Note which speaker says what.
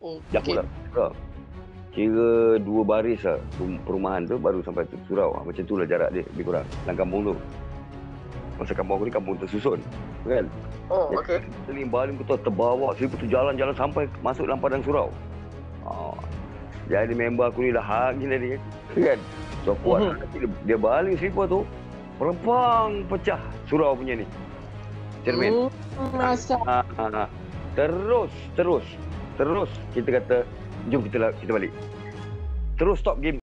Speaker 1: Oh,
Speaker 2: Jauh lah. Surau. Kira dua baris lah rum- perumahan tu baru sampai tu surau. Ah, Macam tu lah jarak dia lebih kurang. Dalam kampung tu. Masa kampung aku ni kampung tersusun. Kan?
Speaker 1: Oh, okey.
Speaker 2: Seling baling betul terbawa. Sini tu jalan-jalan sampai masuk dalam padang surau. Ah. Jadi member aku ni dah gila ni. Kan? So kuat
Speaker 1: Mhm.
Speaker 2: hati dia, dia baling slipper tu. Perempang pecah surau punya ni. Cermin.
Speaker 1: Rasa.
Speaker 2: Ha, ha, ha. Terus, terus, terus kita kata, jom kita kita balik. Terus stop game